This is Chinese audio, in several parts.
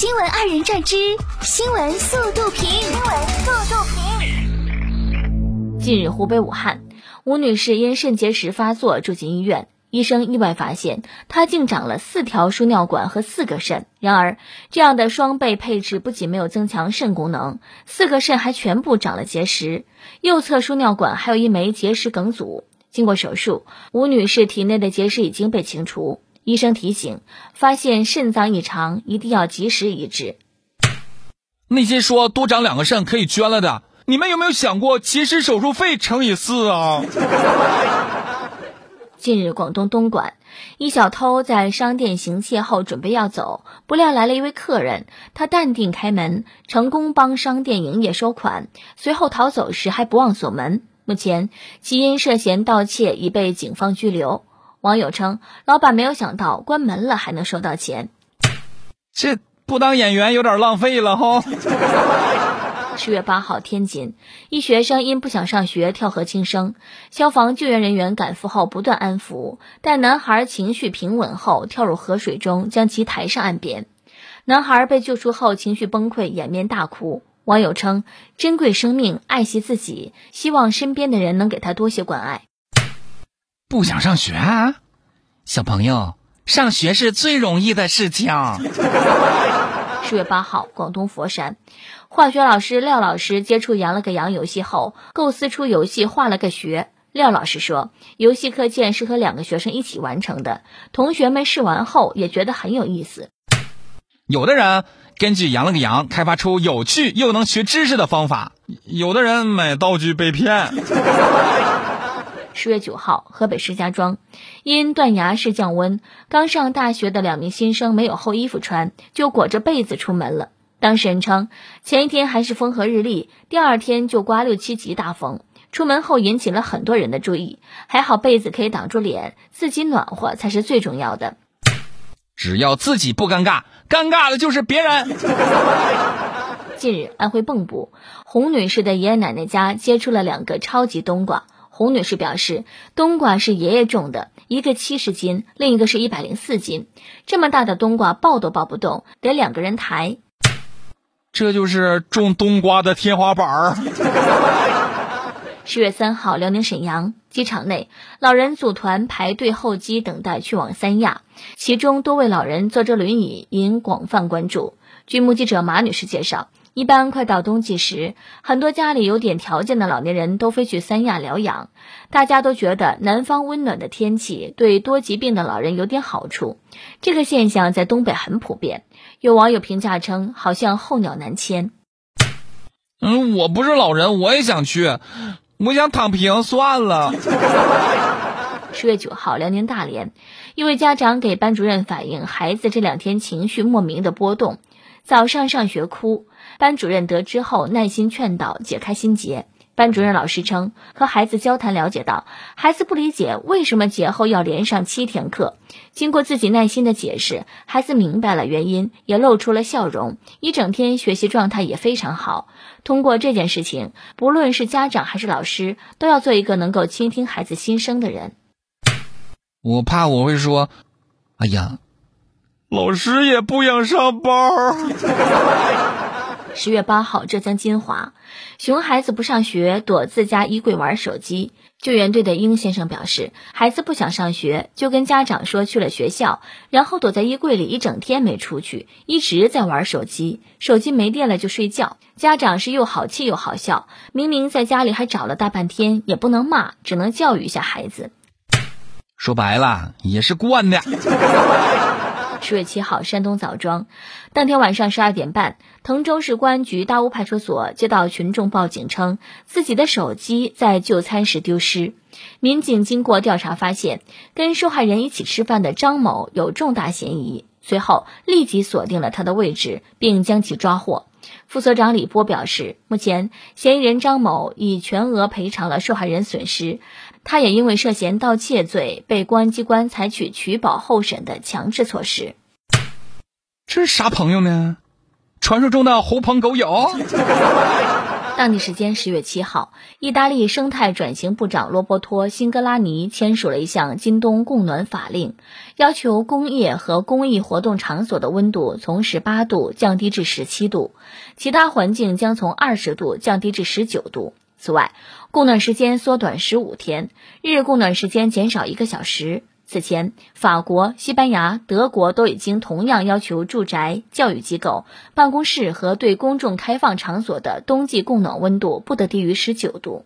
新闻二人转之新闻速度评。新闻速度评。近日，湖北武汉吴女士因肾结石发作住进医院，医生意外发现她竟长了四条输尿管和四个肾。然而，这样的双倍配置不仅没有增强肾功能，四个肾还全部长了结石，右侧输尿管还有一枚结石梗阻。经过手术，吴女士体内的结石已经被清除。医生提醒：发现肾脏异常，一定要及时医治。那些说多长两个肾可以捐了的，你们有没有想过其实手术费乘以四啊？近日，广东东莞一小偷在商店行窃后准备要走，不料来了一位客人，他淡定开门，成功帮商店营业收款，随后逃走时还不忘锁门。目前，其因涉嫌盗窃已被警方拘留。网友称，老板没有想到关门了还能收到钱，这不当演员有点浪费了哈。十月八号，天津一学生因不想上学跳河轻生，消防救援人员赶赴后不断安抚，待男孩情绪平稳后跳入河水中将其抬上岸边。男孩被救出后情绪崩溃，掩面大哭。网友称，珍贵生命，爱惜自己，希望身边的人能给他多些关爱。不想上学啊，小朋友，上学是最容易的事情。十月八号，广东佛山，化学老师廖老师接触“羊了个羊”游戏后，构思出游戏“画了个学”。廖老师说，游戏课件是和两个学生一起完成的，同学们试完后也觉得很有意思。有的人根据“羊了个羊”开发出有趣又能学知识的方法，有的人买道具被骗。十月九号，河北石家庄，因断崖式降温，刚上大学的两名新生没有厚衣服穿，就裹着被子出门了。当事人称，前一天还是风和日丽，第二天就刮六七级大风，出门后引起了很多人的注意。还好被子可以挡住脸，自己暖和才是最重要的。只要自己不尴尬，尴尬的就是别人。近日，安徽蚌埠，洪女士的爷爷奶奶家接出了两个超级冬瓜。洪女士表示，冬瓜是爷爷种的，一个七十斤，另一个是一百零四斤，这么大的冬瓜抱都抱不动，得两个人抬。这就是种冬瓜的天花板儿。十月三号，辽宁沈阳机场内，老人组团排队候机等待去往三亚，其中多位老人坐着轮椅，引广泛关注。据目击者马女士介绍。一般快到冬季时，很多家里有点条件的老年人都飞去三亚疗养。大家都觉得南方温暖的天气对多疾病的老人有点好处。这个现象在东北很普遍。有网友评价称，好像候鸟南迁。嗯，我不是老人，我也想去，我想躺平算了。十月九号，辽宁大连，一位家长给班主任反映，孩子这两天情绪莫名的波动。早上上学哭，班主任得知后耐心劝导，解开心结。班主任老师称，和孩子交谈了解到，孩子不理解为什么节后要连上七天课。经过自己耐心的解释，孩子明白了原因，也露出了笑容，一整天学习状态也非常好。通过这件事情，不论是家长还是老师，都要做一个能够倾听孩子心声的人。我怕我会说，哎呀。老师也不想上班。十月八号，浙江金华，熊孩子不上学，躲自家衣柜玩手机。救援队的英先生表示，孩子不想上学，就跟家长说去了学校，然后躲在衣柜里一整天没出去，一直在玩手机。手机没电了就睡觉。家长是又好气又好笑，明明在家里还找了大半天，也不能骂，只能教育一下孩子。说白了，也是惯的。十月七号，山东枣庄，当天晚上十二点半，滕州市公安局大坞派出所接到群众报警，称自己的手机在就餐时丢失。民警经过调查发现，跟受害人一起吃饭的张某有重大嫌疑，随后立即锁定了他的位置，并将其抓获。副所长李波表示，目前嫌疑人张某已全额赔偿了受害人损失。他也因为涉嫌盗窃罪，被公安机关采取取保候审的强制措施。这是啥朋友呢？传说中的狐朋狗友？当地时间十月七号，意大利生态转型部长罗伯托·辛格拉尼签署了一项今冬供暖法令，要求工业和公益活动场所的温度从十八度降低至十七度，其他环境将从二十度降低至十九度。此外，供暖时间缩短十五天，日供暖时间减少一个小时。此前，法国、西班牙、德国都已经同样要求住宅、教育机构、办公室和对公众开放场所的冬季供暖温度不得低于十九度。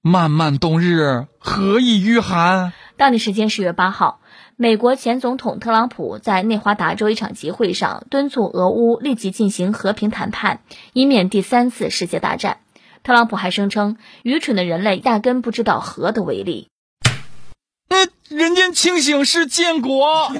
漫漫冬日，何以御寒？当地时间十月八号，美国前总统特朗普在内华达州一场集会上敦促俄乌立即进行和平谈判，以免第三次世界大战。特朗普还声称，愚蠢的人类压根不知道核的威力。人间清醒是建国。